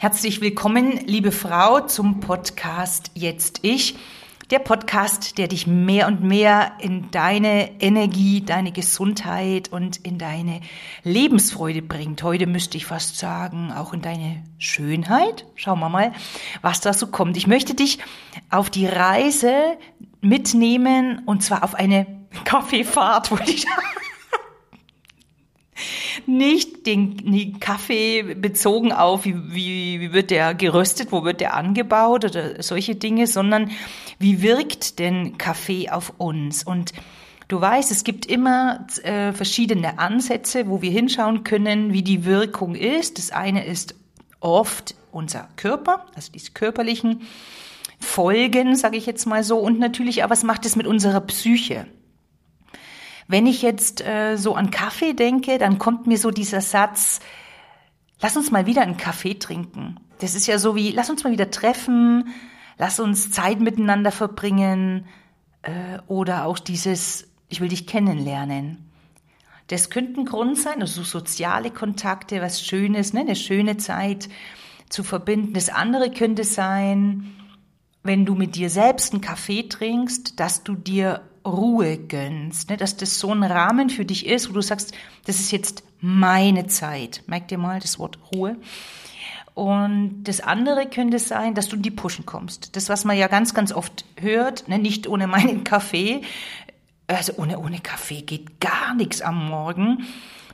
Herzlich willkommen, liebe Frau, zum Podcast Jetzt Ich. Der Podcast, der dich mehr und mehr in deine Energie, deine Gesundheit und in deine Lebensfreude bringt. Heute müsste ich fast sagen, auch in deine Schönheit. Schauen wir mal, was da so kommt. Ich möchte dich auf die Reise mitnehmen und zwar auf eine Kaffeefahrt, wollte ich sagen nicht den, Kaffee bezogen auf, wie, wie, wie wird der geröstet, wo wird der angebaut oder solche Dinge, sondern wie wirkt denn Kaffee auf uns? Und du weißt, es gibt immer äh, verschiedene Ansätze, wo wir hinschauen können, wie die Wirkung ist. Das eine ist oft unser Körper, also diese körperlichen Folgen, sage ich jetzt mal so, und natürlich auch, was macht es mit unserer Psyche? Wenn ich jetzt äh, so an Kaffee denke, dann kommt mir so dieser Satz, lass uns mal wieder einen Kaffee trinken. Das ist ja so wie, lass uns mal wieder treffen, lass uns Zeit miteinander verbringen äh, oder auch dieses, ich will dich kennenlernen. Das könnte ein Grund sein, also soziale Kontakte, was Schönes, ne, eine schöne Zeit zu verbinden. Das andere könnte sein, wenn du mit dir selbst einen Kaffee trinkst, dass du dir Ruhe gönnst, ne? dass das so ein Rahmen für dich ist, wo du sagst, das ist jetzt meine Zeit. Merk dir mal das Wort Ruhe. Und das andere könnte sein, dass du in die Pushen kommst. Das, was man ja ganz, ganz oft hört, ne? nicht ohne meinen Kaffee. Also ohne, ohne Kaffee geht gar nichts am Morgen.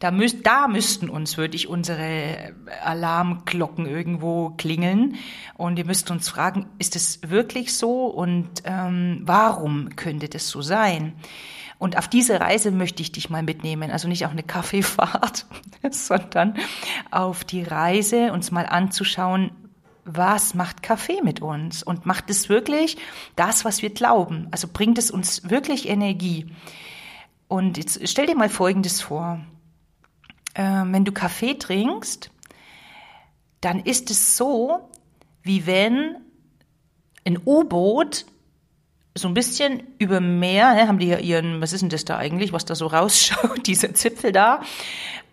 Da, müsst, da müssten uns wirklich unsere Alarmglocken irgendwo klingeln. Und ihr müsst uns fragen, ist es wirklich so und ähm, warum könnte das so sein? Und auf diese Reise möchte ich dich mal mitnehmen. Also nicht auf eine Kaffeefahrt, sondern auf die Reise, uns mal anzuschauen, was macht Kaffee mit uns? Und macht es wirklich das, was wir glauben? Also bringt es uns wirklich Energie? Und jetzt stell dir mal Folgendes vor wenn du Kaffee trinkst, dann ist es so, wie wenn ein U-Boot so ein bisschen über Meer, ne, haben die ja ihren, was ist denn das da eigentlich, was da so rausschaut, dieser Zipfel da,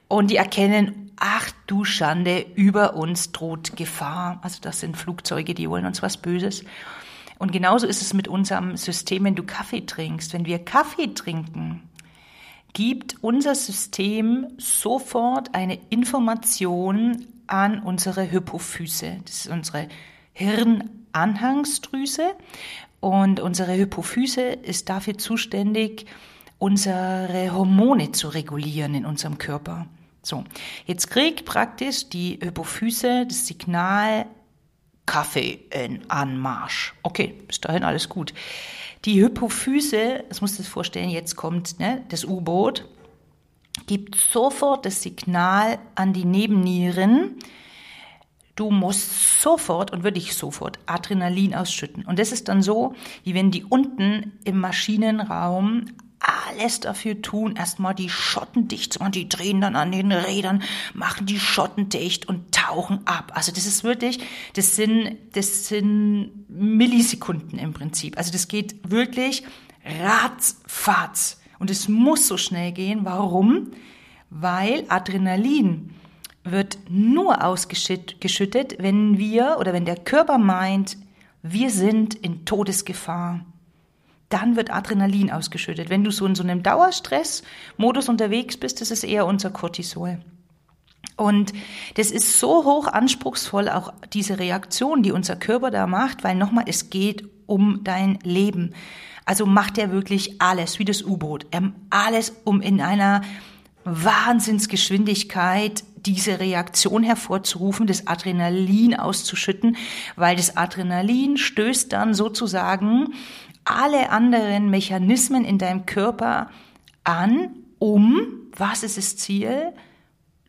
und die erkennen, ach du Schande, über uns droht Gefahr. Also das sind Flugzeuge, die wollen uns was Böses. Und genauso ist es mit unserem System, wenn du Kaffee trinkst. Wenn wir Kaffee trinken, gibt unser System sofort eine Information an unsere Hypophyse. Das ist unsere Hirnanhangsdrüse und unsere Hypophyse ist dafür zuständig, unsere Hormone zu regulieren in unserem Körper. So, jetzt kriegt praktisch die Hypophyse das Signal Kaffee in Anmarsch. Okay, bis dahin alles gut. Die Hypophyse, das musst du dir vorstellen, jetzt kommt ne, das U-Boot, gibt sofort das Signal an die Nebennieren, du musst sofort und wirklich sofort Adrenalin ausschütten. Und das ist dann so, wie wenn die unten im Maschinenraum alles dafür tun, erstmal die Schotten dicht zu machen. Die drehen dann an den Rädern, machen die Schotten dicht und tauchen ab. Also das ist wirklich, das sind, das sind Millisekunden im Prinzip. Also das geht wirklich ratzfatz. Und es muss so schnell gehen. Warum? Weil Adrenalin wird nur ausgeschüttet, wenn wir oder wenn der Körper meint, wir sind in Todesgefahr dann wird Adrenalin ausgeschüttet. Wenn du so in so einem Dauerstressmodus unterwegs bist, das ist eher unser Cortisol. Und das ist so hoch anspruchsvoll, auch diese Reaktion, die unser Körper da macht, weil nochmal, es geht um dein Leben. Also macht er wirklich alles, wie das U-Boot, alles, um in einer Wahnsinnsgeschwindigkeit diese Reaktion hervorzurufen, das Adrenalin auszuschütten, weil das Adrenalin stößt dann sozusagen alle anderen Mechanismen in deinem Körper an, um, was ist das Ziel?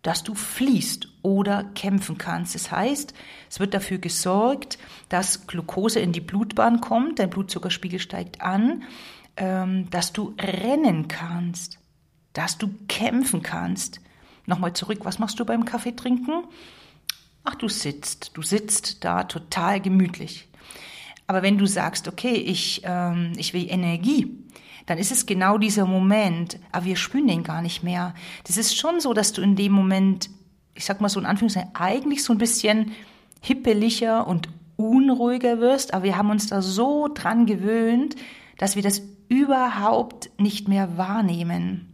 Dass du fließt oder kämpfen kannst. Das heißt, es wird dafür gesorgt, dass Glucose in die Blutbahn kommt, dein Blutzuckerspiegel steigt an, ähm, dass du rennen kannst, dass du kämpfen kannst. Nochmal zurück, was machst du beim Kaffee trinken? Ach, du sitzt, du sitzt da total gemütlich. Aber wenn du sagst, okay, ich, ähm, ich will Energie, dann ist es genau dieser Moment, aber wir spüren den gar nicht mehr. Das ist schon so, dass du in dem Moment, ich sag mal so in Anführungszeichen, eigentlich so ein bisschen hippeliger und unruhiger wirst, aber wir haben uns da so dran gewöhnt, dass wir das überhaupt nicht mehr wahrnehmen.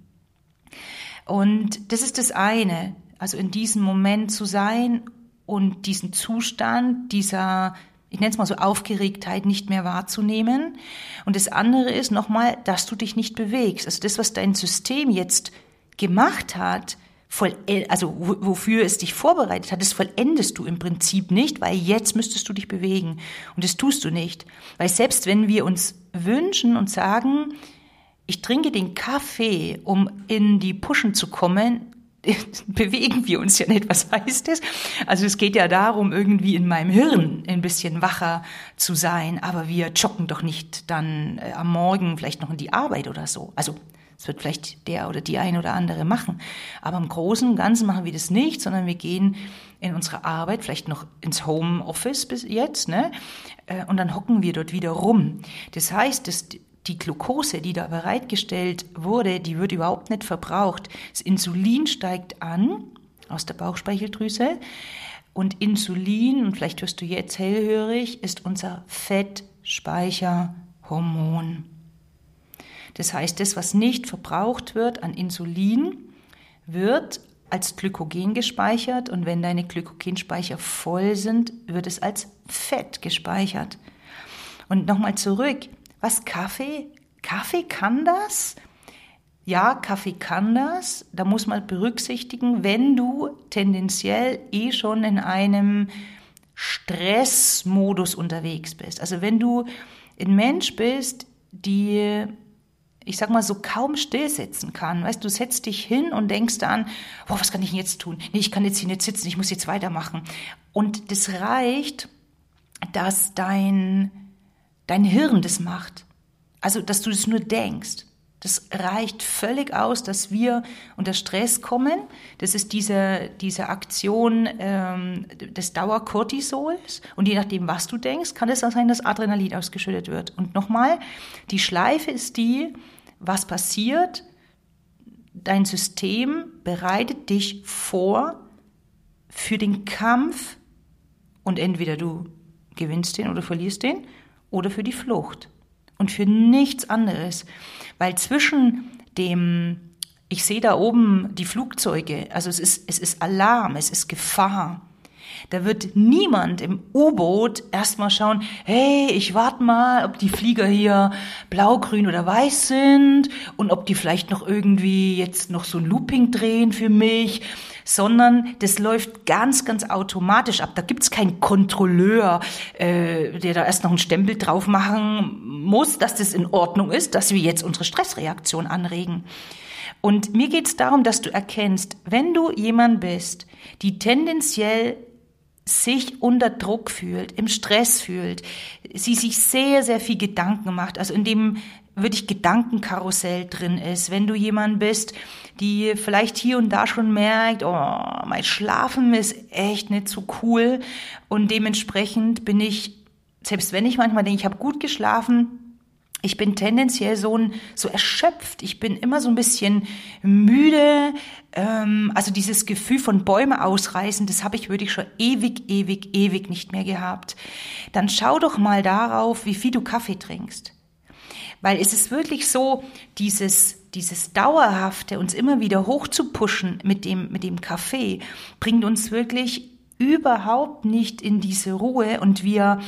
Und das ist das eine, also in diesem Moment zu sein und diesen Zustand dieser, ich nenne es mal so Aufgeregtheit nicht mehr wahrzunehmen. Und das andere ist nochmal, dass du dich nicht bewegst. Also das, was dein System jetzt gemacht hat, voll, also wofür es dich vorbereitet hat, das vollendest du im Prinzip nicht, weil jetzt müsstest du dich bewegen. Und das tust du nicht. Weil selbst wenn wir uns wünschen und sagen, ich trinke den Kaffee, um in die Puschen zu kommen, bewegen wir uns ja nicht. Was heißt das? Also es geht ja darum, irgendwie in meinem Hirn ein bisschen wacher zu sein, aber wir joggen doch nicht dann äh, am Morgen vielleicht noch in die Arbeit oder so. Also es wird vielleicht der oder die ein oder andere machen. Aber im Großen und Ganzen machen wir das nicht, sondern wir gehen in unsere Arbeit, vielleicht noch ins Homeoffice bis jetzt, ne? Äh, und dann hocken wir dort wieder rum. Das heißt, dass die Glucose, die da bereitgestellt wurde, die wird überhaupt nicht verbraucht. Das Insulin steigt an aus der Bauchspeicheldrüse. Und Insulin, und vielleicht wirst du jetzt hellhörig, ist unser Fettspeicherhormon. Das heißt, das, was nicht verbraucht wird an Insulin, wird als Glykogen gespeichert und wenn deine Glykogenspeicher voll sind, wird es als Fett gespeichert. Und nochmal zurück, was Kaffee? Kaffee kann das? Ja, Kaffee kann das. Da muss man berücksichtigen, wenn du tendenziell eh schon in einem Stressmodus unterwegs bist. Also wenn du ein Mensch bist, die ich sag mal, so kaum stillsitzen kann. Weißt du, setzt dich hin und denkst an, boah, was kann ich denn jetzt tun? Nee, ich kann jetzt hier nicht sitzen, ich muss jetzt weitermachen. Und das reicht, dass dein, dein Hirn das macht. Also, dass du das nur denkst. Das reicht völlig aus, dass wir unter Stress kommen. Das ist diese, diese Aktion ähm, des Dauercortisols. Und je nachdem, was du denkst, kann es auch sein, dass Adrenalin ausgeschüttet wird. Und nochmal, die Schleife ist die, was passiert? Dein System bereitet dich vor für den Kampf und entweder du gewinnst den oder verlierst den oder für die Flucht und für nichts anderes. Weil zwischen dem, ich sehe da oben die Flugzeuge, also es ist, es ist Alarm, es ist Gefahr. Da wird niemand im U-Boot erstmal schauen, hey, ich warte mal, ob die Flieger hier blau, grün oder weiß sind und ob die vielleicht noch irgendwie jetzt noch so ein Looping drehen für mich, sondern das läuft ganz, ganz automatisch ab. Da gibt's keinen Kontrolleur, äh, der da erst noch einen Stempel drauf machen muss, dass das in Ordnung ist, dass wir jetzt unsere Stressreaktion anregen. Und mir geht's darum, dass du erkennst, wenn du jemand bist, die tendenziell sich unter Druck fühlt, im Stress fühlt, sie sich sehr, sehr viel Gedanken macht, also in dem wirklich Gedankenkarussell drin ist, wenn du jemand bist, die vielleicht hier und da schon merkt, oh, mein Schlafen ist echt nicht so cool und dementsprechend bin ich, selbst wenn ich manchmal denke, ich habe gut geschlafen, ich bin tendenziell so, ein, so erschöpft. Ich bin immer so ein bisschen müde. Ähm, also dieses Gefühl von Bäume ausreißen, das habe ich wirklich schon ewig, ewig, ewig nicht mehr gehabt. Dann schau doch mal darauf, wie viel du Kaffee trinkst. Weil es ist wirklich so, dieses, dieses Dauerhafte, uns immer wieder hochzupuschen mit dem, mit dem Kaffee, bringt uns wirklich überhaupt nicht in diese Ruhe und wir,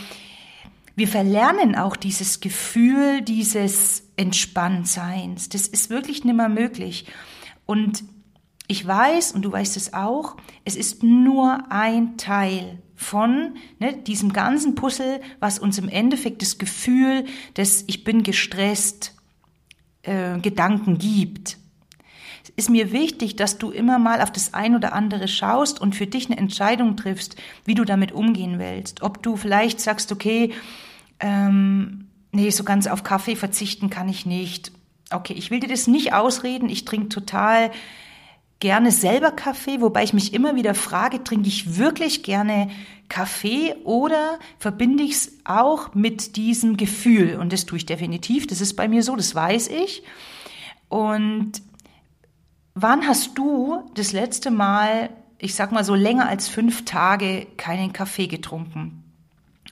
wir verlernen auch dieses Gefühl dieses Entspanntseins. Das ist wirklich nimmer möglich. Und ich weiß, und du weißt es auch, es ist nur ein Teil von ne, diesem ganzen Puzzle, was uns im Endeffekt das Gefühl des Ich bin gestresst äh, Gedanken gibt. Es ist mir wichtig, dass du immer mal auf das ein oder andere schaust und für dich eine Entscheidung triffst, wie du damit umgehen willst. Ob du vielleicht sagst, okay, ähm, nee, so ganz auf Kaffee verzichten kann ich nicht. Okay, ich will dir das nicht ausreden. Ich trinke total gerne selber Kaffee, wobei ich mich immer wieder frage, trinke ich wirklich gerne Kaffee oder verbinde ich es auch mit diesem Gefühl? Und das tue ich definitiv. Das ist bei mir so, das weiß ich. Und wann hast du das letzte Mal ich sag mal so länger als fünf Tage keinen Kaffee getrunken.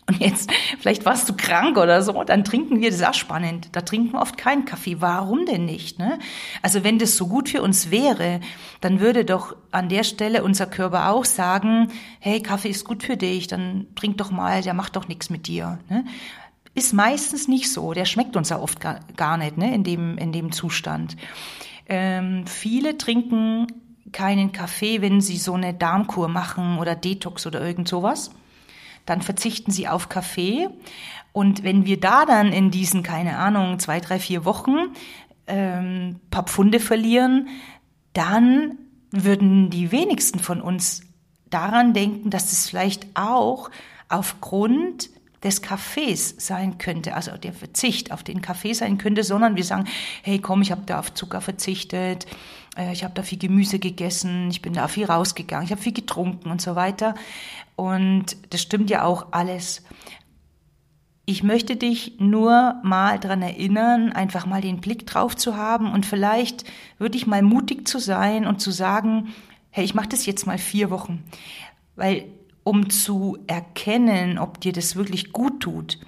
Und jetzt, vielleicht warst du krank oder so, dann trinken wir, das ist auch spannend, da trinken wir oft keinen Kaffee. Warum denn nicht? Ne? Also wenn das so gut für uns wäre, dann würde doch an der Stelle unser Körper auch sagen, hey, Kaffee ist gut für dich, dann trink doch mal, der macht doch nichts mit dir. Ne? Ist meistens nicht so, der schmeckt uns ja oft gar, gar nicht ne? in, dem, in dem Zustand. Ähm, viele trinken keinen Kaffee, wenn sie so eine Darmkur machen oder Detox oder irgend sowas dann verzichten sie auf Kaffee. Und wenn wir da dann in diesen, keine Ahnung, zwei, drei, vier Wochen ähm, paar Pfunde verlieren, dann würden die wenigsten von uns daran denken, dass es vielleicht auch aufgrund des Kaffees sein könnte, also der Verzicht auf den Kaffee sein könnte, sondern wir sagen, hey komm, ich habe da auf Zucker verzichtet, äh, ich habe da viel Gemüse gegessen, ich bin da viel rausgegangen, ich habe viel getrunken und so weiter. Und das stimmt ja auch alles. Ich möchte dich nur mal dran erinnern, einfach mal den Blick drauf zu haben und vielleicht würde ich mal mutig zu sein und zu sagen, hey, ich mache das jetzt mal vier Wochen. Weil um zu erkennen, ob dir das wirklich gut tut,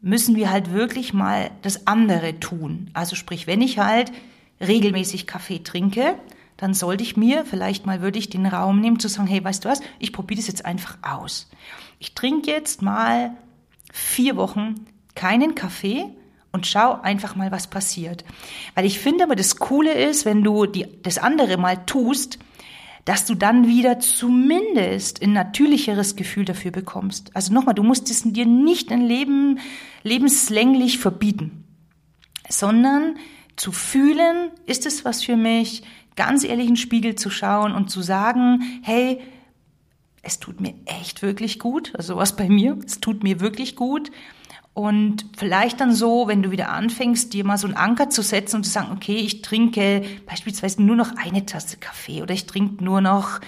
müssen wir halt wirklich mal das andere tun. Also sprich, wenn ich halt regelmäßig Kaffee trinke, dann sollte ich mir vielleicht mal würde ich den Raum nehmen zu sagen, hey, weißt du was, ich probiere das jetzt einfach aus. Ich trinke jetzt mal vier Wochen keinen Kaffee und schau einfach mal, was passiert. Weil ich finde aber das Coole ist, wenn du die, das andere mal tust, dass du dann wieder zumindest ein natürlicheres Gefühl dafür bekommst. Also nochmal, du musst es dir nicht ein Leben lebenslänglich verbieten, sondern zu fühlen, ist es was für mich, ganz ehrlich in den Spiegel zu schauen und zu sagen, hey, es tut mir echt wirklich gut, also was bei mir, es tut mir wirklich gut. Und vielleicht dann so, wenn du wieder anfängst, dir mal so einen Anker zu setzen und zu sagen, okay, ich trinke beispielsweise nur noch eine Tasse Kaffee oder ich trinke nur noch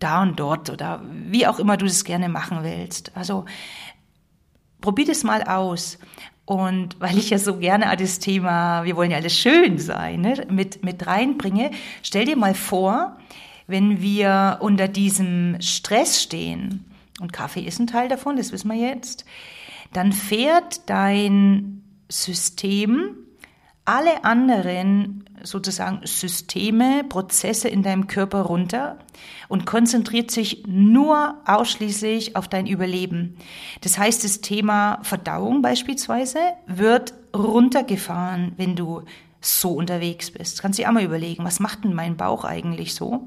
da und dort oder wie auch immer du das gerne machen willst. Also probier das mal aus. Und weil ich ja so gerne das Thema, wir wollen ja alles schön sein, ne, mit, mit reinbringe, stell dir mal vor, wenn wir unter diesem Stress stehen, und Kaffee ist ein Teil davon, das wissen wir jetzt, dann fährt dein System alle anderen sozusagen Systeme, Prozesse in deinem Körper runter und konzentriert sich nur ausschließlich auf dein Überleben. Das heißt, das Thema Verdauung beispielsweise wird runtergefahren, wenn du so unterwegs bist. Kannst du dir auch mal überlegen, was macht denn mein Bauch eigentlich so?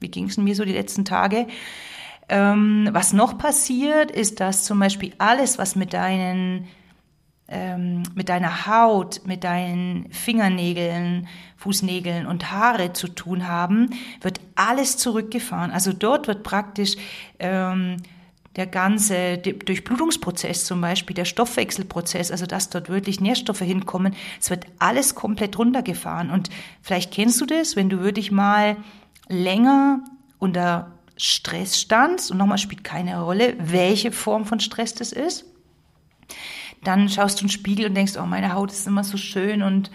Wie ging es mir so die letzten Tage? Ähm, was noch passiert, ist, dass zum Beispiel alles, was mit deinen ähm, mit deiner Haut, mit deinen Fingernägeln, Fußnägeln und Haare zu tun haben, wird alles zurückgefahren. Also dort wird praktisch ähm, der ganze Durchblutungsprozess zum Beispiel, der Stoffwechselprozess, also dass dort wirklich Nährstoffe hinkommen, es wird alles komplett runtergefahren. Und vielleicht kennst du das, wenn du wirklich mal länger unter Stress standst, und nochmal spielt keine Rolle, welche Form von Stress das ist, dann schaust du in den Spiegel und denkst, oh, meine Haut ist immer so schön und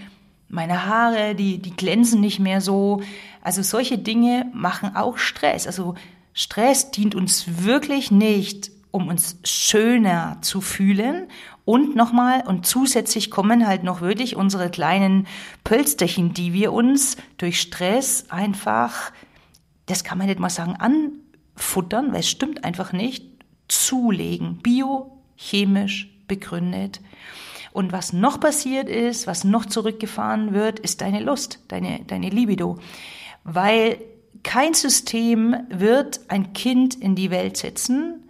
meine Haare, die, die glänzen nicht mehr so. Also solche Dinge machen auch Stress. Also Stress dient uns wirklich nicht, um uns schöner zu fühlen. Und nochmal, und zusätzlich kommen halt noch wirklich unsere kleinen Pölsterchen, die wir uns durch Stress einfach, das kann man nicht mal sagen, anfuttern, weil es stimmt einfach nicht, zulegen. Biochemisch begründet. Und was noch passiert ist, was noch zurückgefahren wird, ist deine Lust, deine, deine Libido. Weil kein System wird ein Kind in die Welt setzen,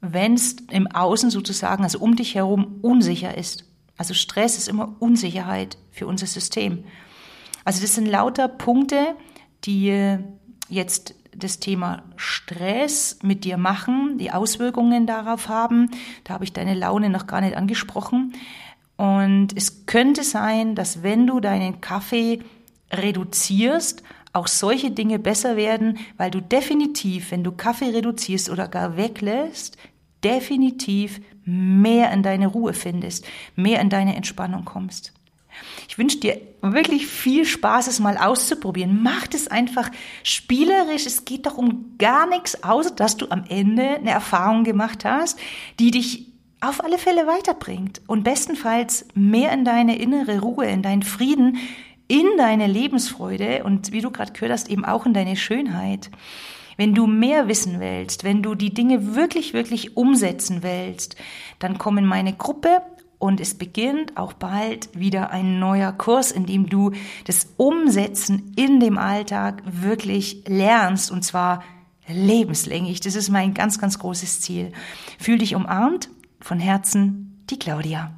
wenn es im Außen sozusagen, also um dich herum, unsicher ist. Also Stress ist immer Unsicherheit für unser System. Also das sind lauter Punkte, die jetzt das Thema Stress mit dir machen, die Auswirkungen darauf haben. Da habe ich deine Laune noch gar nicht angesprochen. Und es könnte sein, dass wenn du deinen Kaffee reduzierst, auch solche Dinge besser werden, weil du definitiv, wenn du Kaffee reduzierst oder gar weglässt, definitiv mehr in deine Ruhe findest, mehr in deine Entspannung kommst. Ich wünsche dir wirklich viel Spaß, es mal auszuprobieren. Mach es einfach spielerisch. Es geht doch um gar nichts, außer dass du am Ende eine Erfahrung gemacht hast, die dich auf alle Fälle weiterbringt und bestenfalls mehr in deine innere Ruhe, in deinen Frieden, in deine Lebensfreude und wie du gerade gehört hast, eben auch in deine Schönheit. Wenn du mehr wissen willst, wenn du die Dinge wirklich, wirklich umsetzen willst, dann komm in meine Gruppe und es beginnt auch bald wieder ein neuer Kurs, in dem du das Umsetzen in dem Alltag wirklich lernst und zwar lebenslänglich. Das ist mein ganz, ganz großes Ziel. Fühl dich umarmt von Herzen, die Claudia.